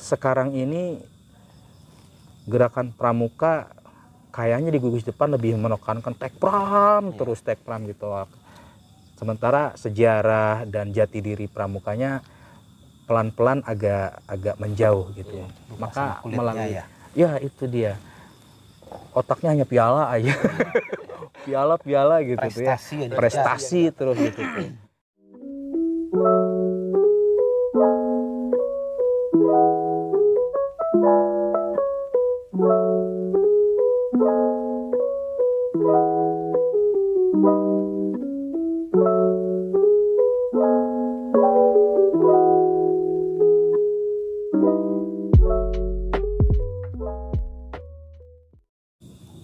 sekarang ini gerakan pramuka kayaknya di gugus depan lebih menekankan tekpram Iya. terus tekpram gitu sementara sejarah dan jati diri pramukanya pelan-pelan agak agak menjauh gitu Iya, lupa maka melalui ya. ya itu dia otaknya hanya piala aja piala piala gitu tuh ya Prestasi aja. prestasi terus gitu tuh.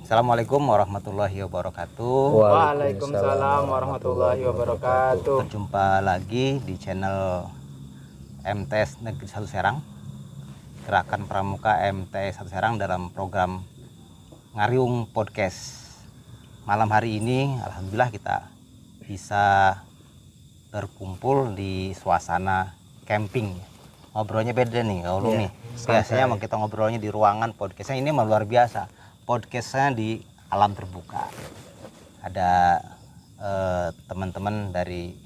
Assalamualaikum warahmatullahi wabarakatuh. Waalaikumsalam warahmatullahi wabarakatuh. Berjumpa lagi di channel MTS Negeri 1 Serang. Gerakan Pramuka MTS 1 Serang dalam program Ngariung Podcast. Malam hari ini alhamdulillah kita bisa berkumpul di suasana camping. Ngobrolnya beda nih kalau Iya, nih. Biasanya kita ngobrolnya di ruangan podcastnya ini luar biasa. Podcastnya di alam terbuka. Ada eh, teman-teman dari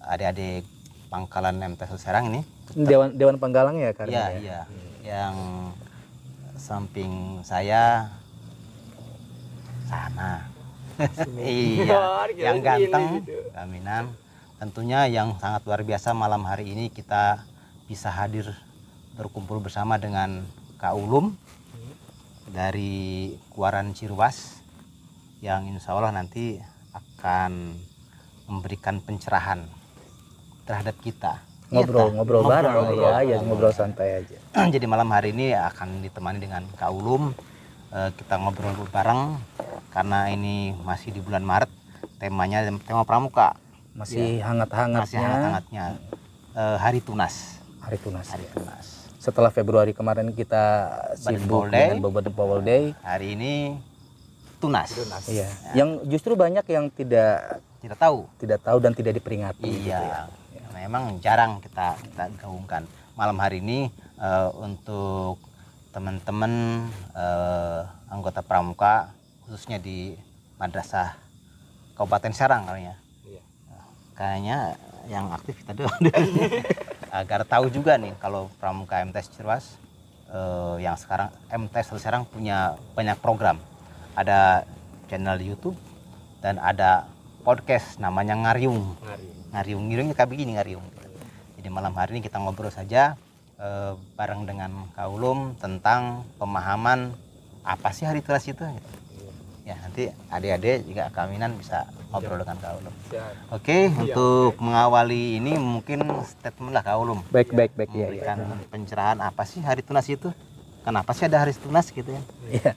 adik-adik pangkalan MTS Serang ini Dewan Dewan Penggalang ya karena Iya, ya. iya. Yang samping saya sana. iya, yang ganteng, Kaminan. Tentunya yang sangat luar biasa malam hari ini kita bisa hadir berkumpul bersama dengan Kak Ulum dari Kuaran Cirwas yang insya Allah nanti akan memberikan pencerahan terhadap kita. ngobrol Iya, ngobrol ngobrol, bareng iya, ngobrol aja ngobrol. ngobrol santai aja Jadi malam hari ini akan ditemani dengan Kak Ulum. Eh, kita ngobrol bareng karena ini masih di bulan Maret. Temanya tema pramuka. masih Iya. hangat-hangatnya Masih hangat-hangatnya eh, Hari Tunas. hari tunas Hari ya. Tunas. Setelah Februari kemarin kita sibuk dengan Bobo Powell Day Hari ini Tunas. iya yang justru banyak yang tidak Tidak tahu. tidak tahu dan tidak diperingati gitu ya. Iya. Memang jarang kita kita gaungkan. Malam hari ini eh, untuk teman-teman eh, anggota pramuka khususnya di madrasah Kabupaten Serang kayaknya. Iya. Kayaknya yang aktif kita doang. Agar tahu juga nih kalau pramuka MTS Cirwas eh, yang sekarang MTS Serang punya banyak program. Ada channel YouTube dan ada podcast namanya Ngariung. Ngariung, ngiriungnya kayak begini Ngariung. Jadi malam hari ini kita ngobrol saja eh, bareng dengan Kaulum tentang pemahaman apa sih hari tunas itu. gitu. Ya nanti adik-adik juga kaminan bisa ngobrol dengan Kaulum. Oke, untuk mengawali ini mungkin statement lah Kaulum. baik baik baik ya, ya. Memberikan pencerahan apa sih hari tunas itu? Kenapa sih ada hari tunas gitu ya? Iya.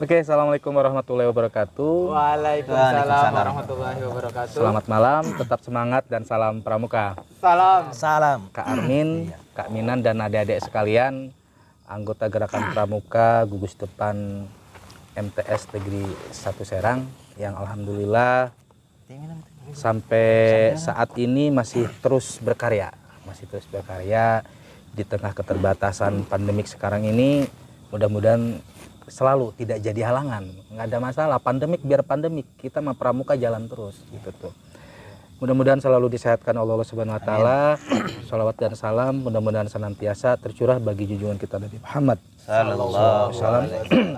Oke, assalamualaikum warahmatullahi wabarakatuh. Waalaikumsalam Waalaikumsalam. warahmatullahi wabarakatuh. Selamat malam, tetap semangat dan salam pramuka. Salam. Salam. Kak Armin, Kak Minan dan adik-adik sekalian, anggota gerakan pramuka gugus depan MTS Negeri 1 Serang yang alhamdulillah sampai saat ini masih terus berkarya, masih terus berkarya di tengah keterbatasan pandemik sekarang ini. Mudah-mudahan selalu tidak jadi halangan, nggak ada masalah. Pandemik biar pandemik, kita mah pramuka jalan terus gitu tuh. Mudah-mudahan selalu disehatkan oleh Allah Subhanahu wa taala. Salawat dan salam mudah-mudahan senantiasa tercurah bagi junjungan kita Nabi Muhammad Sallallahu Salam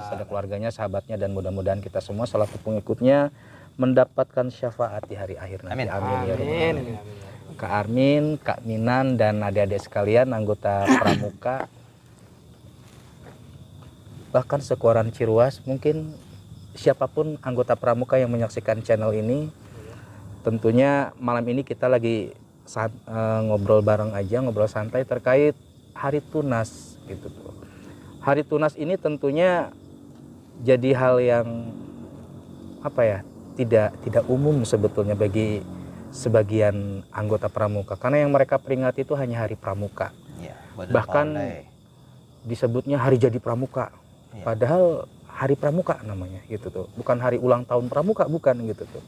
pada keluarganya, sahabatnya dan mudah-mudahan kita semua selaku pengikutnya mendapatkan syafaat di hari akhir nanti. Amin. Amin. ya Rabbal Amin. Alamin. Kak Armin, Kak Minan dan adik-adik sekalian anggota Pramuka bahkan sekuaran Ciruas mungkin siapa pun anggota Pramuka yang menyaksikan channel ini tentunya malam ini kita lagi saat eh, ngobrol bareng aja ngobrol santai terkait Hari Tunas gitu tuh. Hari Tunas ini tentunya jadi hal yang apa ya tidak tidak umum sebetulnya bagi sebagian anggota pramuka karena yang mereka peringati itu hanya hari pramuka Ya, Bahkan- Pandai. disebutnya hari jadi pramuka Iya. padahal hari pramuka namanya gitu tuh bukan hari ulang tahun pramuka bukan gitu tuh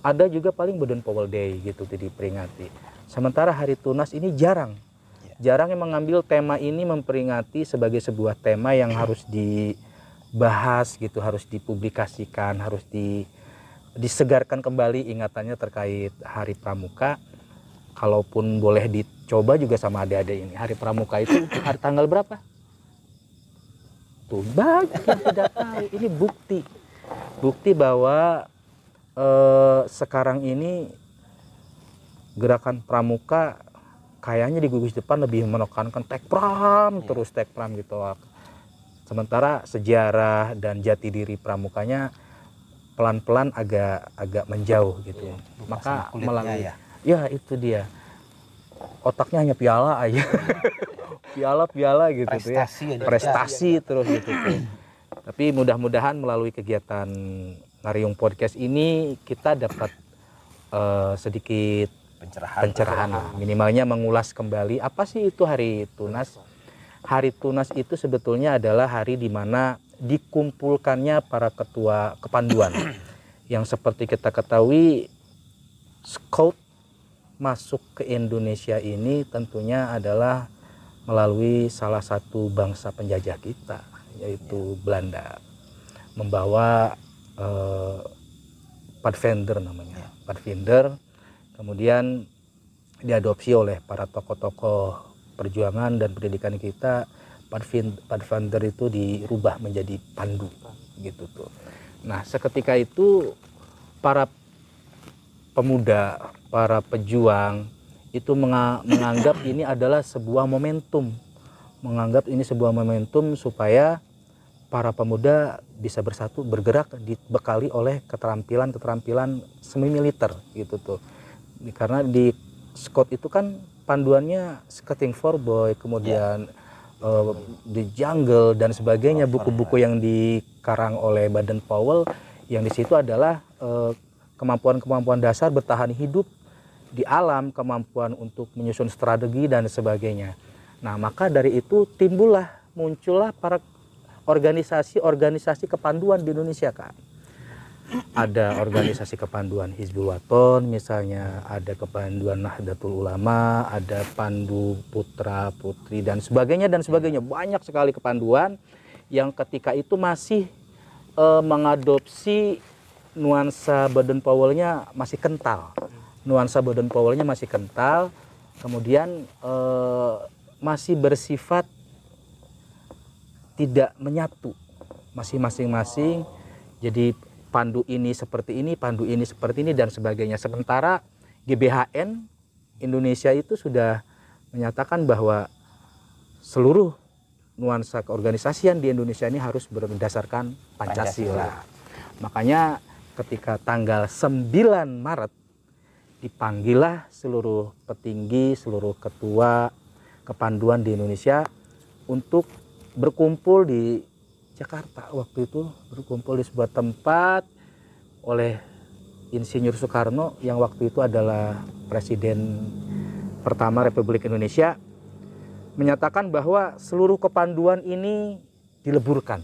ada juga paling Badan Powell Day gitu tuh diperingati sementara hari tunas ini jarang. Jarang yang mengambil tema ini memperingati sebagai sebuah tema yang harus dibahas gitu, harus dipublikasikan, harus di disegarkan kembali ingatannya terkait Hari Pramuka. Kalaupun boleh dicoba juga sama adik-adik ini. Hari Pramuka itu hari tanggal berapa? Tuh, banyak yang tidak tahu. Ini bukti. Bukti bahwa eh, sekarang ini gerakan pramuka kayaknya di gugus depan lebih menekankan tek pram terus tek pram gitu sementara sejarah dan jati diri pramukanya pelan-pelan agak agak menjauh gitu. Maka sama kulitnya melalui ya. ya itu dia. Otaknya hanya piala aja. Piala piala gitu tuh ya. Prestasi prestasi terus gitu tuh. Tapi mudah-mudahan melalui kegiatan Ngariung Podcast ini kita dapat eh, sedikit Pencerahan. pencerahan lah. minimalnya mengulas kembali apa sih itu hari tunas. Hari tunas itu sebetulnya adalah hari di mana dikumpulkannya para ketua kepanduan yang seperti kita ketahui scout masuk ke Indonesia ini tentunya adalah melalui salah satu bangsa penjajah kita yaitu Belanda membawa eh, Pathfinder namanya Pathfinder kemudian diadopsi oleh para tokoh-tokoh perjuangan dan pendidikan kita Pathfin- Pathfinder itu dirubah menjadi pandu gitu tuh nah seketika itu para pemuda, para pejuang itu menga- menganggap ini adalah sebuah momentum. Menganggap ini sebuah momentum supaya para pemuda bisa bersatu bergerak dibekali oleh keterampilan-keterampilan semi militer gitu tuh. Karena di Scott itu kan panduannya Scouting for Boy, kemudian eh, The Jungle dan sebagainya buku-buku yang dikarang oleh Baden Powell yang di situ adalah eh, kemampuan-kemampuan dasar bertahan hidup di alam, kemampuan untuk menyusun strategi dan sebagainya. Nah, maka dari itu timbullah muncullah para organisasi-organisasi kepanduan di Indonesia, Kak. Ada organisasi kepanduan Hizbul Waton misalnya, ada kepanduan Nahdlatul Ulama, ada Pandu Putra Putri dan sebagainya dan sebagainya. Banyak sekali kepanduan yang ketika itu masih eh, mengadopsi nuansa Baden Powell-nya masih kental. Nuansa Baden Powell-nya masih kental. Kemudian eh, masih bersifat tidak menyatu. Masih masing-masing. Jadi pandu ini seperti ini, pandu ini seperti ini dan sebagainya. Sementara GBHN Indonesia itu sudah menyatakan bahwa seluruh nuansa keorganisasian di Indonesia ini harus berdasarkan Pancasila. Makanya ketika tanggal 9 Maret dipanggillah seluruh petinggi, seluruh ketua kepanduan di Indonesia untuk berkumpul di Jakarta waktu itu berkumpul di sebuah tempat oleh Insinyur Soekarno yang waktu itu adalah presiden pertama Republik Indonesia menyatakan bahwa seluruh kepanduan ini dileburkan.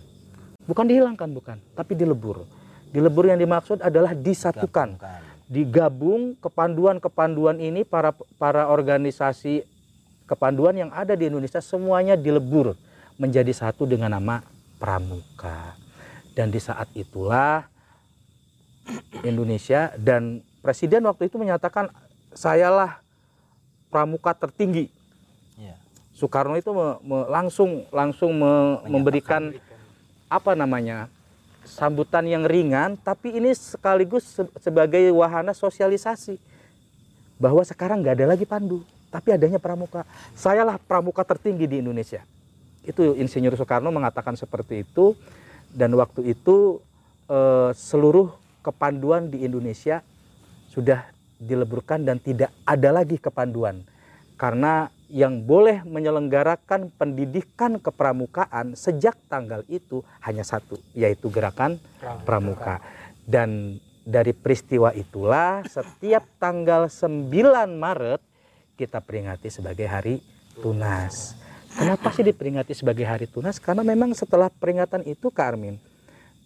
Bukan dihilangkan bukan, tapi dilebur. Dilebur yang dimaksud adalah disatukan digabung kepanduan-kepanduan ini para para organisasi kepanduan yang ada di Indonesia semuanya dilebur menjadi satu dengan nama Pramuka. Dan di saat itulah Indonesia dan presiden waktu itu menyatakan sayalah pramuka tertinggi. Iya. Soekarno itu me- me- langsung langsung me- memberikan apa namanya sambutan yang ringan tapi ini sekaligus se- sebagai wahana sosialisasi bahwa sekarang nggak ada lagi pandu tapi adanya pramuka sayalah pramuka tertinggi di Indonesia itu Insinyur Soekarno mengatakan seperti itu. Dan waktu itu eh, seluruh kepanduan di Indonesia sudah dileburkan dan tidak ada lagi kepanduan. Karena yang boleh menyelenggarakan pendidikan kepramukaan sejak tanggal itu hanya satu yaitu gerakan pramuka. dan dari peristiwa itulah setiap tanggal 9 Maret kita peringati sebagai hari tunas kenapa sih diperingati sebagai hari tunas? Karena memang setelah peringatan itu Kak Armin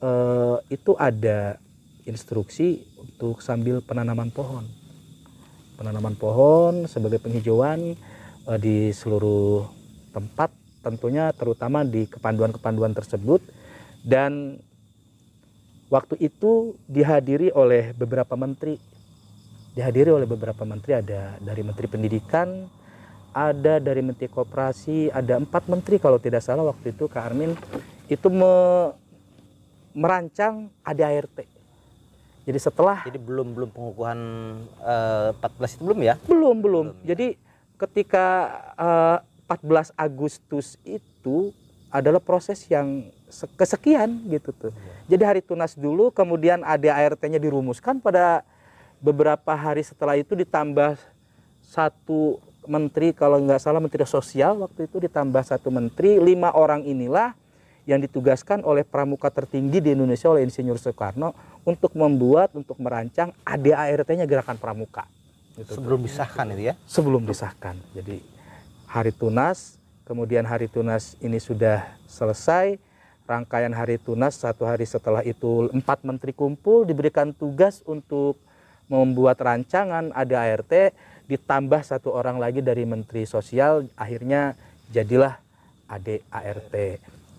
eh, itu ada instruksi untuk sambil penanaman pohon. Penanaman pohon sebagai penghijauan eh, di seluruh tempat tentunya terutama di kepanduan-kepanduan tersebut. Dan waktu itu dihadiri oleh beberapa menteri. Dihadiri oleh beberapa menteri ada dari menteri pendidikan ada dari menteri koperasi ada empat menteri kalau tidak salah waktu itu Kak Armin itu me- merancang ADART jadi setelah Jadi belum belum pengukuhan eh, 14 itu belum ya? belum belum. Belum, ya. Jadi ketika eh, 14 Agustus itu adalah proses yang se- kesekian gitu tuh. Jadi hari tunas dulu, kemudian ada ART-nya dirumuskan pada beberapa hari setelah itu ditambah satu menteri kalau nggak salah menteri sosial waktu itu ditambah satu menteri lima orang inilah yang ditugaskan oleh pramuka tertinggi di Indonesia oleh Insinyur Soekarno untuk membuat untuk merancang ADART-nya gerakan pramuka gitu Sebelum disahkan itu ya? sebelum disahkan. Jadi hari tunas, kemudian hari tunas ini sudah selesai, rangkaian hari tunas satu hari setelah itu empat menteri kumpul diberikan tugas untuk membuat rancangan ADART ditambah satu orang lagi dari menteri sosial akhirnya jadilah ADART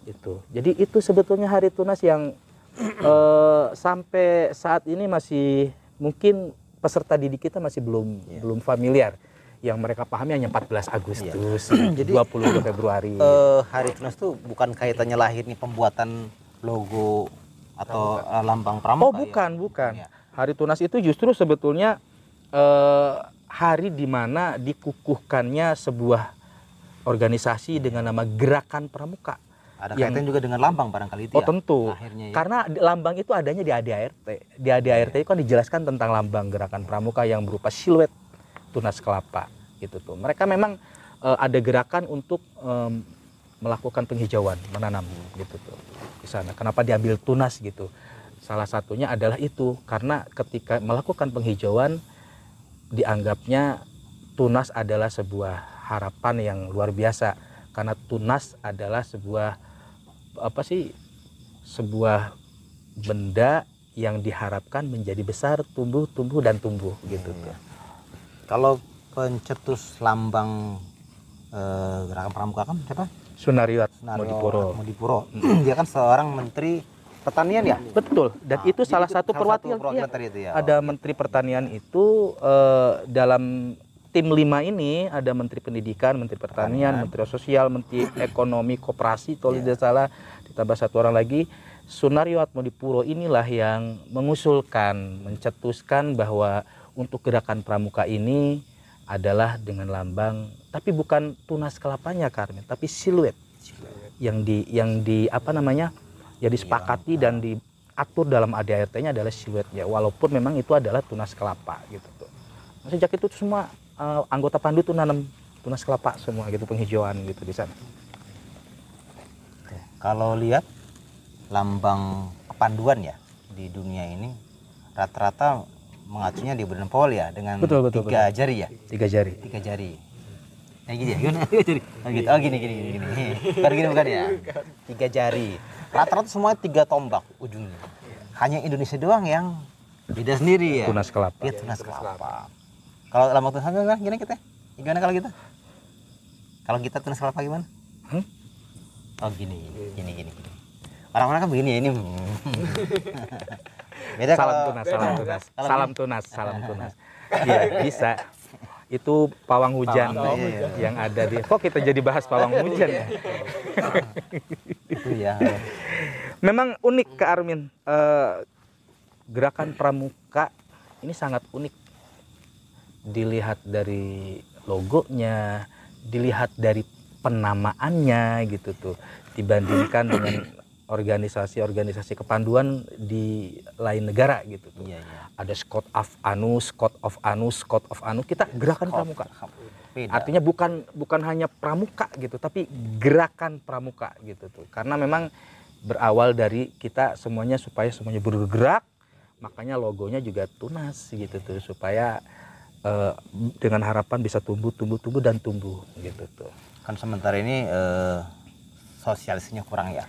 itu. Jadi itu sebetulnya hari tunas yang eh, sampai saat ini masih mungkin peserta didik kita masih belum belum familiar. Yang mereka pahami hanya 14 Agustus, Jadi- 20 Februari. Eh, hari tunas tuh bukan kaitannya lahir nih pembuatan logo atau eh, lambang pramuka oh ya? bukan, bukan. Ya. Hari tunas itu justru sebetulnya eh, hari di mana dikukuhkannya sebuah organisasi dengan nama Gerakan Pramuka. Ada Yang- kaitan juga dengan lambang barangkali itu Oh ya? tentu. Akhirnya ya. Karena lambang itu adanya di ADART. Di ADART itu kan dijelaskan tentang lambang gerakan pramuka yang berupa siluet tunas kelapa gitu tuh. Mereka memang eh, ada gerakan untuk em, melakukan penghijauan, menanam gitu tuh di sana. Kenapa diambil tunas gitu? Salah satunya adalah itu karena ketika melakukan penghijauan dianggapnya tunas adalah sebuah harapan yang luar biasa karena tunas adalah sebuah apa sih sebuah benda yang diharapkan menjadi besar tumbuh tumbuh dan tumbuh gitu tuh. Kalau pencetus lambang eh, gerakan pramuka kan siapa? Sunario Modipuro. Modipuro. Dia kan seorang menteri pertanian ya? Betul dan Nah, itu salah satu perwakilan iya. itu ya. ada menteri pertanian itu eh, dalam tim lima ini ada menteri pendidikan, menteri pertanian, Pertanian. menteri sosial, menteri ekonomi, koperasi, kalau Iya. tidak salah ditambah satu orang lagi. Sunario Atmodipuro inilah yang mengusulkan, mencetuskan bahwa untuk gerakan pramuka ini adalah dengan lambang, tapi bukan tunas kelapanya Karmen, tapi siluet yang di yang di apa namanya ya disepakati dan diatur dalam ADART-nya adalah siluetnya walaupun memang itu adalah tunas kelapa gitu tuh. Nah, sejak itu semua eh, anggota pandu tuh nanam tunas kelapa semua gitu penghijauan gitu di sana. Kalau lihat lambang kepanduan ya di dunia ini rata-rata mengacunya di Badan Pol ya dengan Betul, betul, tiga jari ya, Tiga jari. tiga jari. Kayak gitu ya, gimana? Jari. Oh, gitu. oh gini gini gini gini. Baru gini bukan ya? Tiga jari. Rata-rata semua tiga tombak ujungnya. Hanya Indonesia doang yang beda sendiri ya. Tunas kelapa. Dia tunas kelapa. Kalau lambang tunas kelapa gimana kita? Gimana kalau kita? Kalau kita tunas kelapa gimana? Hmm? Oh gini, gini, gini, gini. Orang-orang kan begini ya ini. Beda Salam kalau- tunas, salam tunas, salam tunas, salam tunas. Iya bisa. Itu pawang hujan Pawang hujan. yang ada di. Kok kita jadi bahas pawang hujan ya? itu ya. Memang unik ke Armin. Eh, gerakan pramuka ini sangat unik. Dilihat dari logonya, dilihat dari penamaannya gitu tuh, dibandingkan dengan organisasi-organisasi kepanduan di lain negara gitu tuh. Iya, iya. Ada Scott of Anu, Scott of Anu, Scott of Anu. Kita gerakan pramuka. Beda. Artinya bukan bukan hanya pramuka gitu, tapi gerakan pramuka gitu tuh. Karena memang berawal dari kita semuanya supaya semuanya bergerak, makanya logonya juga tunas gitu tuh supaya eh, dengan harapan bisa tumbuh, tumbuh, tumbuh dan tumbuh gitu tuh. kan sementara ini eh, sosialisasinya kurang ya.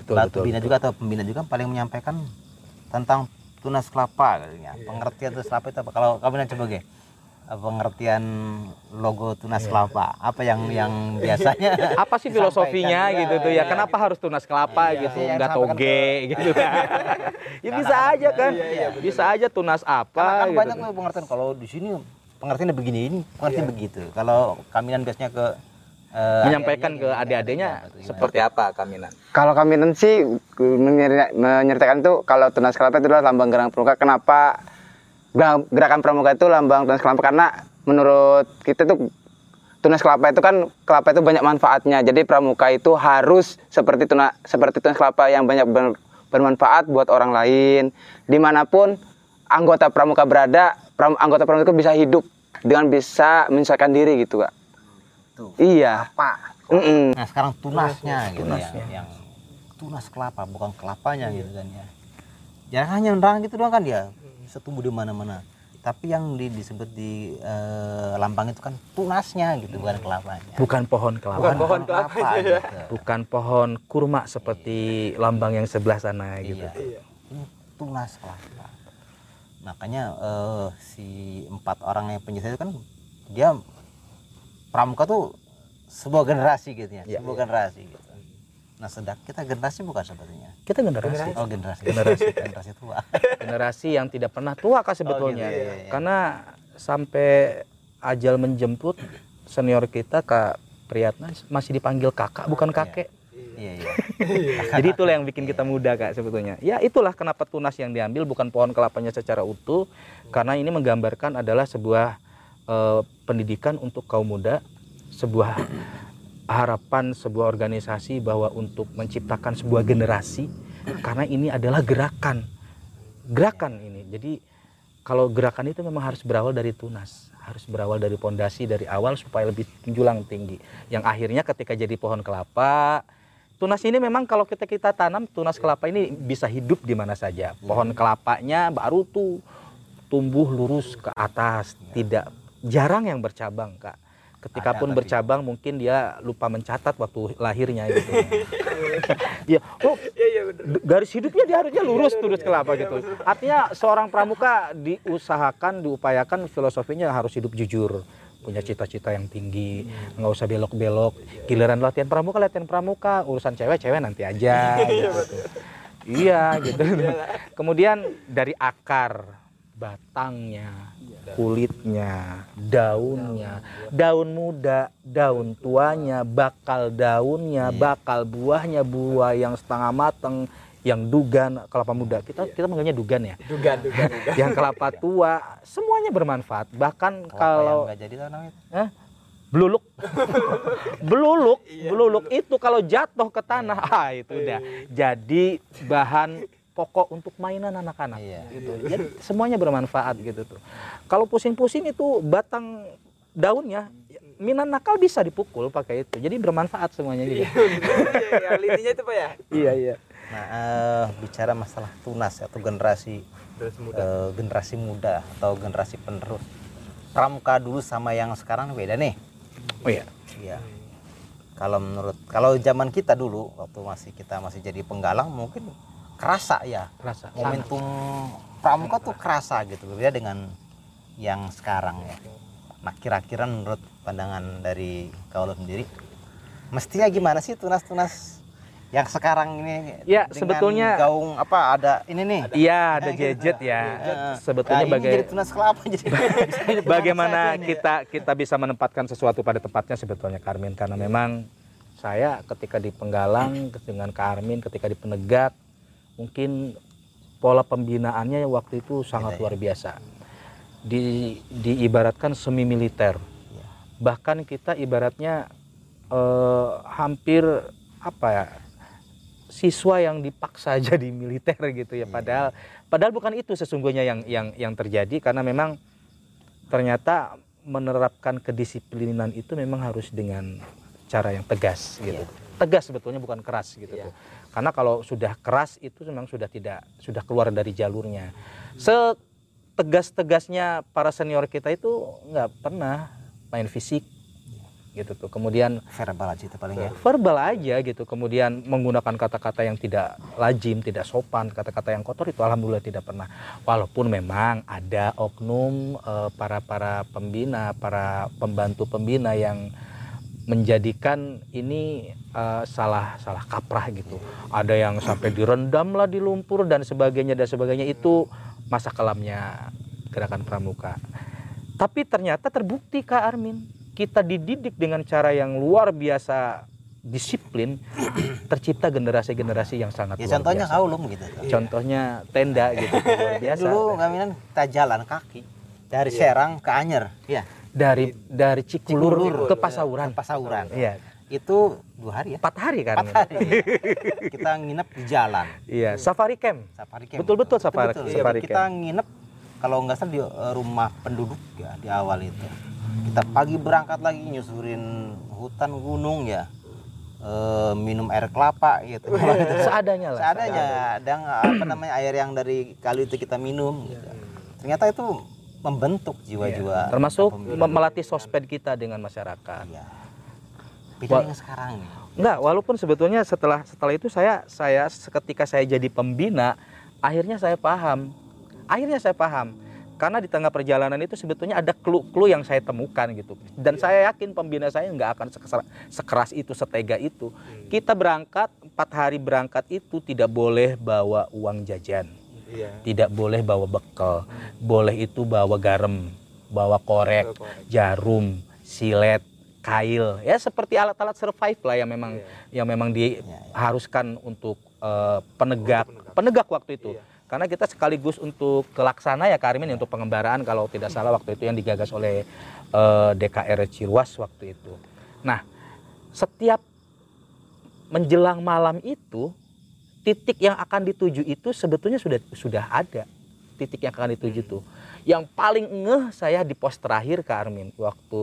Betul, Batu betul, bina betul. juga atau pembina juga paling menyampaikan tentang tunas kelapa katanya. Pengertian tunas kelapa itu apa? Kalau kamu coba Ge. pengertian logo tunas kelapa. Apa yang yang biasanya? Apa sih filosofinya Disampaikan. gitu tuh ya? Iya. kenapa harus tunas kelapa Iya, gitu? iya, nggak toge gitu kan ya bisa aja kan. Bisa aja tunas Karena apa kan gitu. banyak tuh. pengertian. Kalau di sini pengertiannya begini ini pengertian begitu. Kalau kaminan biasanya ke eh, menyampaikan ke adik-adiknya gimana? seperti apa kaminan Kalau kami sih menyer- menyertakan tuh kalau tunas kelapa itu adalah lambang gerakan pramuka. Kenapa gerakan pramuka itu lambang tunas kelapa? Karena menurut kita tuh tunas kelapa itu kan kelapa itu banyak manfaatnya. Jadi pramuka itu harus seperti tuna seperti tunas kelapa yang banyak ber- bermanfaat buat orang lain. Di mana pun anggota pramuka berada, pram- anggota pramuka itu bisa hidup dengan bisa menyelesaikan diri gitu kak. Tuh. Iya. Apa? Mm-mm. Nah sekarang tunasnya gitu tunasnya. ya, yang tunas kelapa bukan kelapanya gitu kan ya. Jangan hanya nerang gitu doang kan dia bisa tumbuh di mana-mana. Tapi yang di- disebut di eh, lambang itu kan tunasnya gitu bukan kelapanya. bukan pohon kelapa Bukan pohon kelapa gitu. bukan pohon kurma seperti lambang yang sebelah sana gitu Iya. Ini tunas kelapa. Makanya eh, si empat orang yang penyisir itu kan dia pramuka tuh sebuah generasi gitu ya, Iya. sebuah generasi gitu. Nah, sedang kita generasi bukan sebetulnya. kita generasi Oh, generasi. Generasi. generasi tua. generasi yang tidak pernah tua kak sebetulnya gitu, iya, iya. karena sampai ajal menjemput senior kita kak Priyatna masih dipanggil kakak bukan kakek Iya, iya. jadi itulah yang bikin kita muda kak sebetulnya ya itulah kenapa tunas yang diambil bukan pohon kelapanya secara utuh karena ini menggambarkan adalah sebuah eh, pendidikan untuk kaum muda sebuah harapan sebuah organisasi bahwa untuk menciptakan sebuah generasi karena ini adalah gerakan. Gerakan ini. Jadi kalau gerakan itu memang harus berawal dari tunas harus berawal dari pondasi dari awal supaya lebih menjulang tinggi. Yang akhirnya ketika jadi pohon kelapa tunas ini memang kalau kita kita tanam tunas kelapa ini bisa hidup di mana saja. Pohon kelapanya baru tuh tumbuh lurus ke atas tidak jarang yang bercabang kak. Ketika Ada pun tapi- bercabang mungkin dia lupa mencatat waktu lahirnya gitu. Ya oh d- garis hidupnya dia harusnya lurus turut kelapa gitu. artinya seorang pramuka diusahakan diupayakan filosofinya harus hidup jujur punya cita-cita yang tinggi nggak usah belok-belok. Giliran latihan pramuka latihan pramuka urusan cewek-cewek nanti aja gitu. iya gitu. Kemudian dari akar batangnya kulitnya daunnya. daun muda daun tuanya bakal daunnya bakal buahnya buah yang setengah matang yang dugan kelapa muda. Kita kita manggilnya dugan ya? Dugan, dugan, dugan. yang kelapa tua semuanya bermanfaat. Bahkan Kalau kalau nggak jadi namanya. Hah? beluluk. Beluluk. Beluluk itu kalau jatuh ke tanah ah itu udah. Jadi bahan pokok untuk mainan anak-anak Iya. gitu jadi semuanya bermanfaat gitu tuh kalau pusing-pusing itu batang daunnya minan nakal bisa dipukul pakai itu jadi bermanfaat semuanya gitu Iya, yang intinya itu Pak ya. iya iya Nah, eh, bicara masalah tunas atau generasi Terus muda. eh, generasi muda atau generasi penerus. Pramuka dulu sama yang sekarang beda nih. oh iya Iya. Kalau menurut kalau zaman kita dulu waktu masih kita masih jadi penggalang mungkin kerasa ya. Rasa momentum pramuka tuh kerasa gitu berbeda dengan yang sekarang ya. Nah kira-kira menurut pandangan dari kaulo sendiri mestinya gimana sih tunas-tunas yang sekarang ini Ya, sebetulnya- gaung apa ada ini nih? Iya ada gadget ya. Eh, sebetulnya nah, ini bagai jadi tunas kelapa jadi bagaimana kita kita bisa menempatkan sesuatu pada tempatnya sebetulnya Karmin? Karena memang saya ketika di Penggalang dengan Karmin ketika di Penegak mungkin pola pembinaannya waktu itu sangat Beda ya? luar biasa. Di diibaratkan semi militer Iya. bahkan kita ibaratnya eh, hampir apa ya siswa yang dipaksa jadi militer gitu ya. Padahal padahal bukan itu sesungguhnya yang yang yang terjadi. Karena memang ternyata menerapkan kedisiplinan itu memang harus dengan cara yang tegas gitu. Tegas sebetulnya bukan keras gitu tuh. Karena kalau sudah keras itu memang sudah tidak sudah keluar dari jalurnya. Setegas tegasnya para senior kita itu nggak pernah main fisik gitu tuh. Kemudian verbal aja itu paling ya. Verbal aja gitu. Kemudian menggunakan kata-kata yang tidak lazim tidak sopan kata-kata yang kotor itu alhamdulillah tidak pernah. Walaupun memang ada oknum eh, para para pembina para pembantu pembina yang menjadikan ini eh, salah salah kaprah gitu. Ada yang sampai direndam lah di lumpur dan sebagainya dan sebagainya. Itu masa kelamnya gerakan pramuka. Tapi ternyata terbukti Kak Armin. Kita dididik dengan cara yang luar biasa disiplin tercipta generasi-generasi yang sangat ya luar contohnya biasa. kau lum gitu contohnya tenda gitu luar biasa. Dulu kaminan kita jalan kaki dari Serang ke Anyer. Ya dari dari Cikulur, Cikulur. ke Pasauran. ke Pasauran. Iya. Itu dua hari ya? Empat hari kan? Empat hari kita nginep di jalan. Iya safari camp. Safari camp. Betul-betul safari- Betul-betul. safari kita camp. nginep kalau nggak salah di eh, rumah penduduk ya di awal itu. Kita pagi berangkat lagi nyusurin hutan gunung ya. Eh, minum air kelapa gitu. Seadanya lah seadanya. dan apa namanya air yang dari kali itu kita minum gitu. ternyata itu membentuk jiwa-jiwa termasuk kepemimpinan. me- melatih sosped kita dengan masyarakat Iya. beda yang sekarang nih Enggak, walaupun sebetulnya setelah setelah itu saya saya ketika saya jadi pembina, akhirnya saya paham. Akhirnya saya paham. Karena di tengah perjalanan itu sebetulnya ada clue-clue yang saya temukan gitu. Dan saya yakin pembina saya nggak akan sekeras, sekeras itu, setega itu. Kita berangkat, empat hari berangkat itu tidak boleh bawa uang jajan. Iya. Tidak boleh bawa bekal. Boleh itu bawa garam, bawa korek, korek. jarum, silet, kail. Ya seperti alat-alat survive lah yang memang Iya. yang memang diharuskan untuk eh, penegak penegak. penegak waktu itu. Iya. Karena kita sekaligus untuk kelaksana ya Karimin untuk pengembaraan kalau tidak salah waktu itu yang digagas oleh eh, DKR Cirwas waktu itu. Nah, setiap menjelang malam itu titik yang akan dituju itu sebetulnya sudah sudah ada titik yang akan dituju tuh. Yang paling ngeh saya di pos terakhir Kak Armin waktu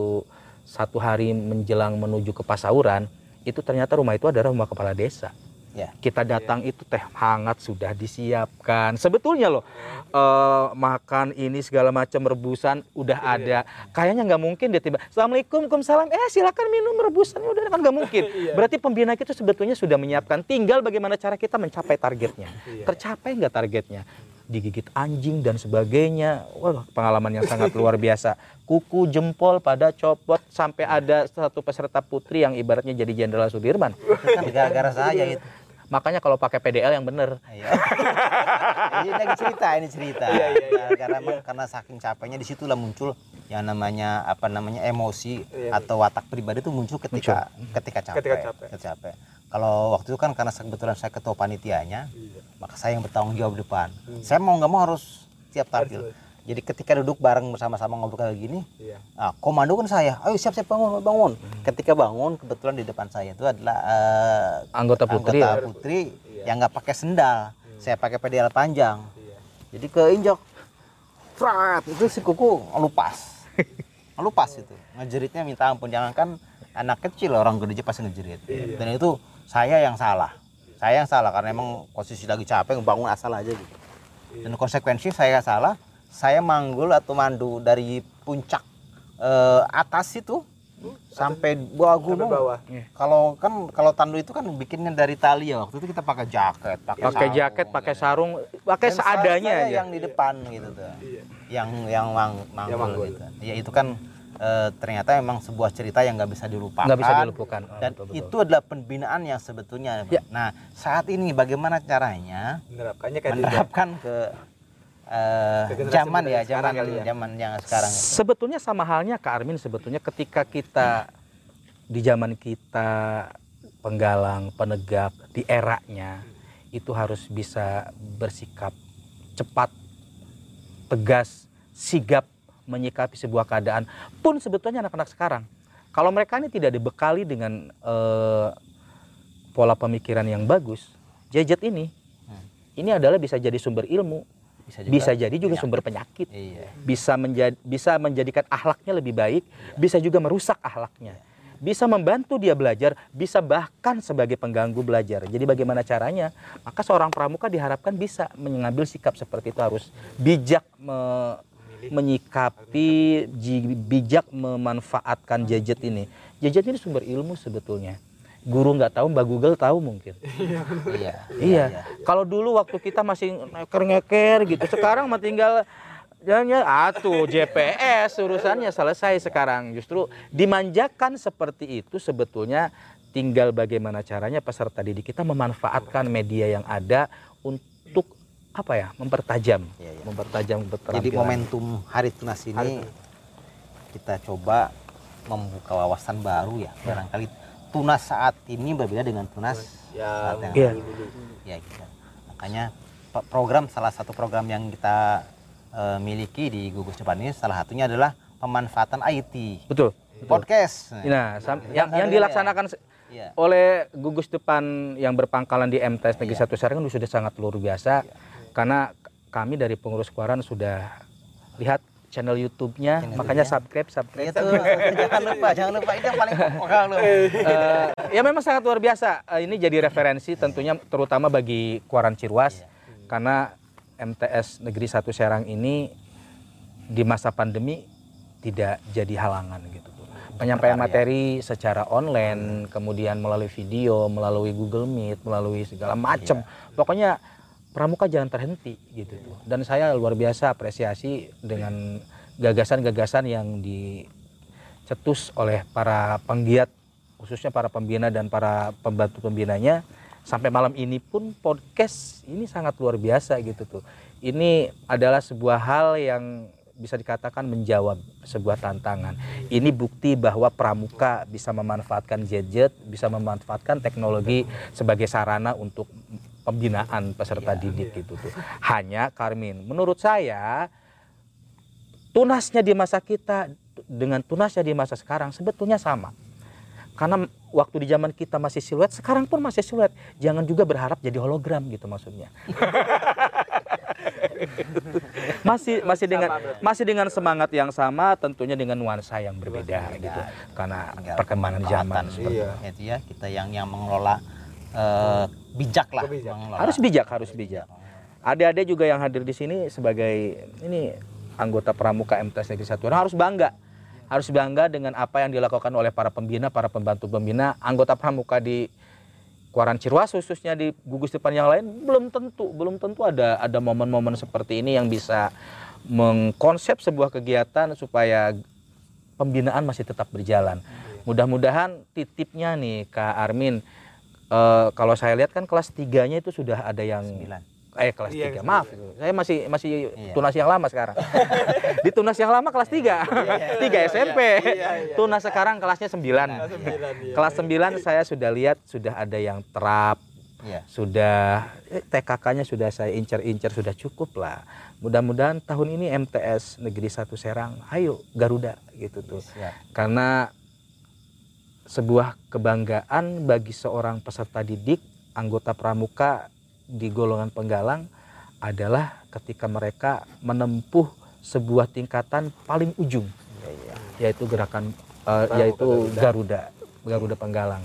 satu hari menjelang menuju ke Pasauran itu ternyata rumah itu adalah rumah kepala desa. Ya Kita datang itu teh hangat sudah disiapkan. Sebetulnya loh eh, makan ini segala macam rebusan udah ada. Kayaknya nggak mungkin dia tiba. Assalamualaikum, Waalaikumsalam. Eh silakan minum rebusannya udah kan nggak mungkin. Berarti pembina kita sebetulnya sudah menyiapkan. Tinggal bagaimana cara kita mencapai targetnya. Tercapai nggak targetnya? Digigit anjing dan sebagainya. Wah pengalaman yang sangat luar biasa. Kuku jempol pada copot sampai ada satu peserta putri yang ibaratnya jadi Jenderal Sudirman. kan gara-gara saya itu Makanya kalau pakai PDL yang bener. Iya. ini lagi cerita, ini cerita. Nah, karena karena saking capeknya di situlah muncul yang namanya apa namanya emosi Iya, atau watak pribadi itu muncul ketika ketika capek. Ketika capek. Ketika capek. Kalau waktu itu kan karena kebetulan saya ketua panitianya, maka saya yang bertanggung jawab depan. Saya mau nggak mau harus tiap tampil. Jadi ketika duduk bareng bersama-sama ngobrol kayak gini, Iya. Nah, komando kan saya, ayo siap-siap bangun, bangun. Ketika bangun, kebetulan di depan saya itu adalah eh, Anggota putri. anggota ya? putri yang nggak pakai sendal. Saya pakai pedal panjang. Iya. Jadi keinjak, Frat, itu si kuku lupas. lupas itu. Ngejeritnya minta ampun. Jangankan anak kecil orang gede aja pasti ngejerit. Dan itu saya yang salah. Saya yang salah karena emang posisi lagi capek bangun asal aja gitu. Dan konsekuensi saya salah, saya manggul atau mandu dari puncak eh, atas itu sampai bawah Sampai gunung. bawah. Kalau kan kalau tandu itu kan bikinnya dari tali ya. Waktu itu kita pakai jaket, pakai pakai sarung, jaket, pakai ya. sarung, pakai Dan seadanya saya aja. yang di depan gitu tuh. Iya. Yang yang mang, manggul, Yang manggul. gitu. Ya itu kan eh, ternyata memang sebuah cerita yang nggak bisa dilupakan. Nggak bisa dilupakan. Oh, Dan betul, betul. itu adalah pembinaan yang sebetulnya. Ya. Nah saat ini bagaimana caranya Menerapkannya menerapkan ke eh, generasi zaman ya, yang sekarang zaman kali ya. zaman yang sekarang. itu. Sebetulnya sama halnya Kak Armin sebetulnya ketika kita di zaman kita penggalang, penegak di eranya itu harus bisa bersikap cepat, tegas, sigap menyikapi sebuah keadaan. Pun sebetulnya anak-anak sekarang kalau mereka ini tidak dibekali dengan eh, pola pemikiran yang bagus, gadget ini Hmm. ini adalah bisa jadi sumber ilmu, Bisa juga. bisa jadi juga penyakit. sumber penyakit Iya. bisa menjadi bisa menjadikan akhlaknya lebih baik, bisa juga merusak akhlaknya. Bisa membantu dia belajar, bisa bahkan sebagai pengganggu belajar. Jadi bagaimana caranya? Maka seorang pramuka diharapkan bisa mengambil sikap seperti itu harus bijak me- menyikapi, bijak memanfaatkan gadget ini. Jajet ini sumber ilmu sebetulnya. Guru nggak tahu, Mbak Google tahu mungkin. iya Iya. Kalau dulu waktu kita masih ngeker-ngeker gitu, sekarang mah tinggal Jangan atuh GPS urusannya selesai sekarang. Justru dimanjakan seperti itu sebetulnya tinggal bagaimana caranya peserta didik kita memanfaatkan media yang ada untuk apa ya mempertajam, Iya, iya. mempertajam jadi momentum Hari Tunas ini kita coba membuka wawasan baru ya barangkali tunas saat ini berbeda dengan tunas Ya, saat yang Iya. lalu. ya gitu makanya program salah satu program yang kita eh, miliki di gugus depan ini salah satunya adalah pemanfaatan IT Betul. podcast Nah, sam- yang, Kan yang dilaksanakan se- Iya. oleh gugus depan yang berpangkalan di MTS Negeri Iya. 1 Serang sudah sangat luar biasa karena kami dari pengurus Kuaran sudah lihat channel YouTube-nya, Channel makanya YouTube-nya. subscribe, subscribe. itu jangan lupa jangan lupa itu yang paling pokok loh Eh, ya memang sangat luar biasa. Eh, ini jadi referensi tentunya terutama bagi Kuaran Cirwas karena MTS Negeri 1 Serang ini di masa pandemi tidak jadi halangan gitu. Penyampaian materi secara online, kemudian melalui video, melalui Google Meet, melalui segala macam. Pokoknya pramuka jangan terhenti gitu tuh. Dan saya luar biasa apresiasi dengan gagasan-gagasan yang dicetus oleh para penggiat khususnya para pembina dan para pembantu pembinanya sampai malam ini pun podcast ini sangat luar biasa gitu tuh. Ini adalah sebuah hal yang bisa dikatakan menjawab sebuah tantangan. Ini bukti bahwa pramuka bisa memanfaatkan gadget, bisa memanfaatkan teknologi sebagai sarana untuk pembinaan peserta didik gitu tuh. Hanya Karmin, menurut saya tunasnya di masa kita dengan tunasnya di masa sekarang sebetulnya sama. Karena waktu di zaman kita masih siluet, sekarang pun masih siluet. Jangan juga berharap jadi hologram gitu maksudnya. masih masih dengan masih dengan semangat yang sama, tentunya dengan nuansa yang berbeda gitu. Karena perkembangan zaman seperti Iya. itu ya kita yang yang mengelola eh, bijak lah Bijak. harus bijak, harus bijak. Adik-adik juga yang hadir di sini sebagai ini anggota pramuka MTS Negeri Satu Orang harus bangga. Harus bangga dengan apa yang dilakukan oleh para pembina, para pembantu pembina, anggota pramuka di Kuaran Cirwas khususnya di gugus depan yang lain belum tentu belum tentu ada ada momen-momen seperti ini yang bisa mengkonsep sebuah kegiatan supaya pembinaan masih tetap berjalan. Mudah-mudahan titipnya nih Kak Armin eh, kalau saya lihat kan kelas 3-nya itu sudah ada yang Sembilan. eh kelas Iya, 3. Maaf, saya masih masih Iya. tunas yang lama sekarang. Di tunas yang lama kelas 3. 3 SMP. Tunas sekarang kelasnya 9. Sembilan, iya. Kelas 9 saya sudah lihat sudah ada yang terap, Iya. sudah eh, TKK-nya sudah saya incer-incer sudah cukup lah. Mudah-mudahan tahun ini MTS Negeri 1 Serang, ayo Garuda gitu tuh. Siap. Karena sebuah kebanggaan bagi seorang peserta didik, anggota pramuka di golongan penggalang adalah ketika mereka menempuh sebuah tingkatan paling ujung, yaitu gerakan eh, yaitu Garuda, Garuda Penggalang.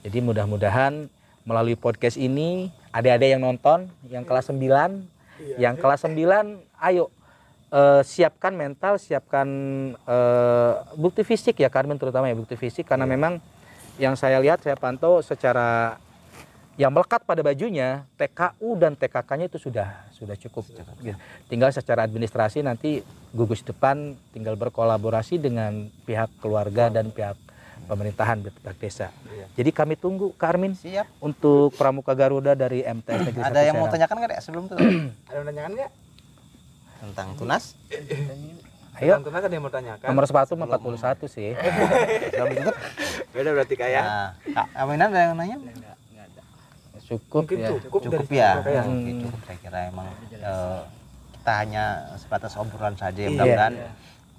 Jadi mudah-mudahan melalui podcast ini adik-adik yang nonton, yang kelas 9, yang kelas 9, ayo eh, siapkan mental, siapkan eh, bukti fisik ya Carmen terutama ya bukti fisik karena memang yang saya lihat saya pantau secara yang melekat pada bajunya TKU dan TKK-nya itu sudah sudah cukup. Gitu. Tinggal secara administrasi nanti gugus depan tinggal berkolaborasi dengan pihak keluarga dan pihak pemerintahan pihak desa. Jadi kami tunggu Kak Armin Siap. untuk Pramuka Garuda dari MTS Negeri Ada 1 yang mau tanyakan nggak Dek, sebelum itu Ada yang nanyakan nggak? Tentang tunas? Ayo. Tentang tunas ada yang mau tanyakan? Nomor sepatu mah 41 sih. Beda berarti kayak. Nah, Kak Aminan ada yang nanya? Cukup Mungkin ya. cukup, Cukup ya. Kak, ya. Oke, Hmm. cukup saya kira emang eh, kita hanya sebatas obrolan saja. Iya. Mudah-mudahan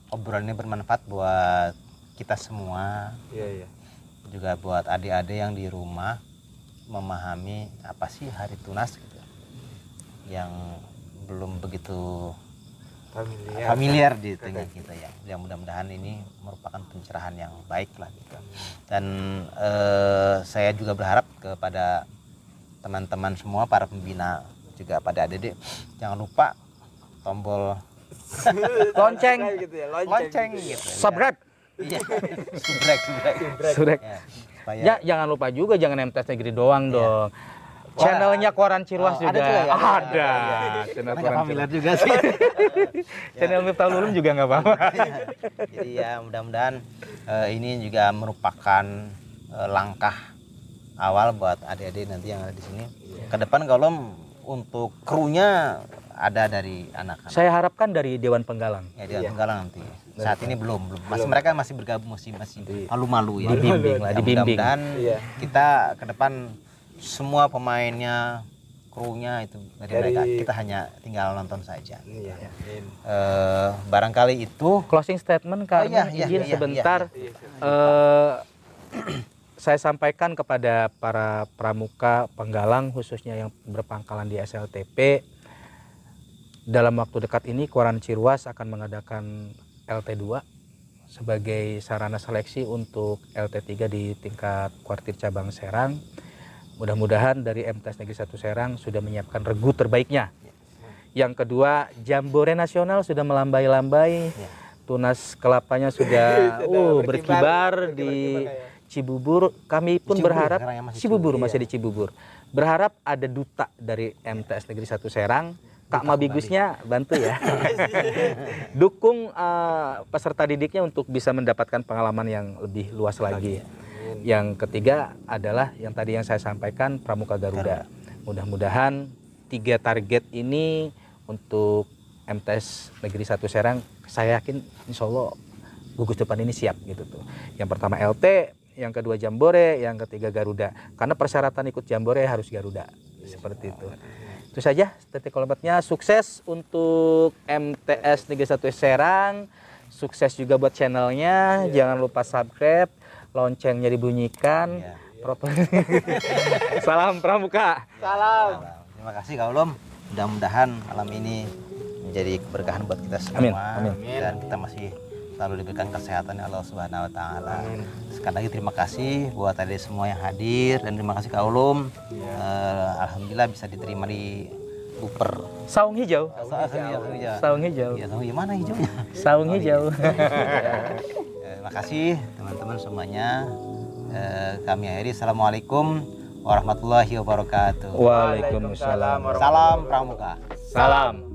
obrolan ini bermanfaat buat kita semua, Iya, iya. juga buat adik-adik yang di rumah memahami apa sih hari tunas gitu. yang belum begitu Familiar. familiar di tengah kita ya. Ya mudah-mudahan ini merupakan pencerahan yang baik lah gitu. Dan eh, saya juga berharap kepada teman-teman semua para pembina juga pada adik jangan lupa tombol Lonceng, gitu ya, lonceng. lonceng gitu. ya. subscribe. Iya. Subrek, subrek. Surek. Ya, supaya Ya, jangan lupa juga jangan MTS Negeri doang dong. Channelnya Koran Cirwas Oh, ada juga. juga ya? Ada. Channel Karena nggak Koran familiar Cirwas. juga sih. Channel Miftahul Ulum juga nggak apa-apa. Jadi ya mudah-mudahan eh, ini juga merupakan eh, langkah awal buat adik-adik nanti yang ada di sini. Ke depan kalau untuk krunya ada dari anak-anak. Saya harapkan dari Dewan Penggalang. Ya dia Tenggalang nanti. Saat ini belum, belum. Masih mereka masih bergabung masih masih malu-malu ya. Dibimbing lah, Ya, dibimbing. Mudah-mudahan Iya. kita ke depan semua pemainnya, krunya itu dari, Dari- mereka. Kita hanya tinggal nonton saja. Iya. Amin. Eh, barangkali itu Closing statement karena iya, iya, izin iya, sebentar. Iya, eh, saya sampaikan kepada para pramuka penggalang khususnya yang berpangkalan di SLTP dalam waktu dekat ini Koran Cirwas akan mengadakan LT2 sebagai sarana seleksi untuk LT3 di tingkat kuartir cabang Serang. Mudah-mudahan dari MTS Negeri 1 Serang sudah menyiapkan regu terbaiknya. Yang kedua, Jambore Nasional sudah melambai-lambai. Ya. Tunas kelapanya sudah uh, berkibar, berkibar di kayak. Cibubur. Kami pun Cibubur, berharap ya masih Cibubur masih di Cibubur. Berharap ada duta dari MTS Negeri 1 Serang. Kak Mabigusnya bantu ya. Dukung eh, peserta didiknya untuk bisa mendapatkan pengalaman yang lebih luas lagi. Yang ketiga adalah yang tadi yang saya sampaikan Pramuka Garuda. Mudah-mudahan tiga target ini untuk MTS Negeri 1 Serang saya yakin insya Allah gugus depan ini siap gitu tuh. Yang pertama LT, yang kedua Jambore, yang ketiga Garuda. Karena persyaratan ikut Jambore harus Garuda. Seperti itu. Itu saja titik kolometnya. Sukses untuk MTS Negeri 1 Serang. Sukses juga buat channelnya. Jangan lupa subscribe, loncengnya dibunyikan. Iya. Proper- Salam Pramuka. Salam. Terima kasih Kak Ulum. Mudah-mudahan malam ini menjadi keberkahan buat kita semua Amin, amin. dan kita masih selalu diberikan kesehatan ya Allah Subhanahu wa taala. Sekali lagi terima kasih buat tadi semua yang hadir dan terima kasih Kak Ulum. Eh, Alhamdulillah bisa diterima di Uper. Saung hijau. Saung hijau. hijau. Saung hijau. Iya, saung hijau mana hijaunya? Saung hijau. Terima kasih teman-teman semuanya. Eh, kami akhiri. Assalamualaikum warahmatullahi wabarakatuh. Waalaikumsalam. Salam Pramuka. Salam.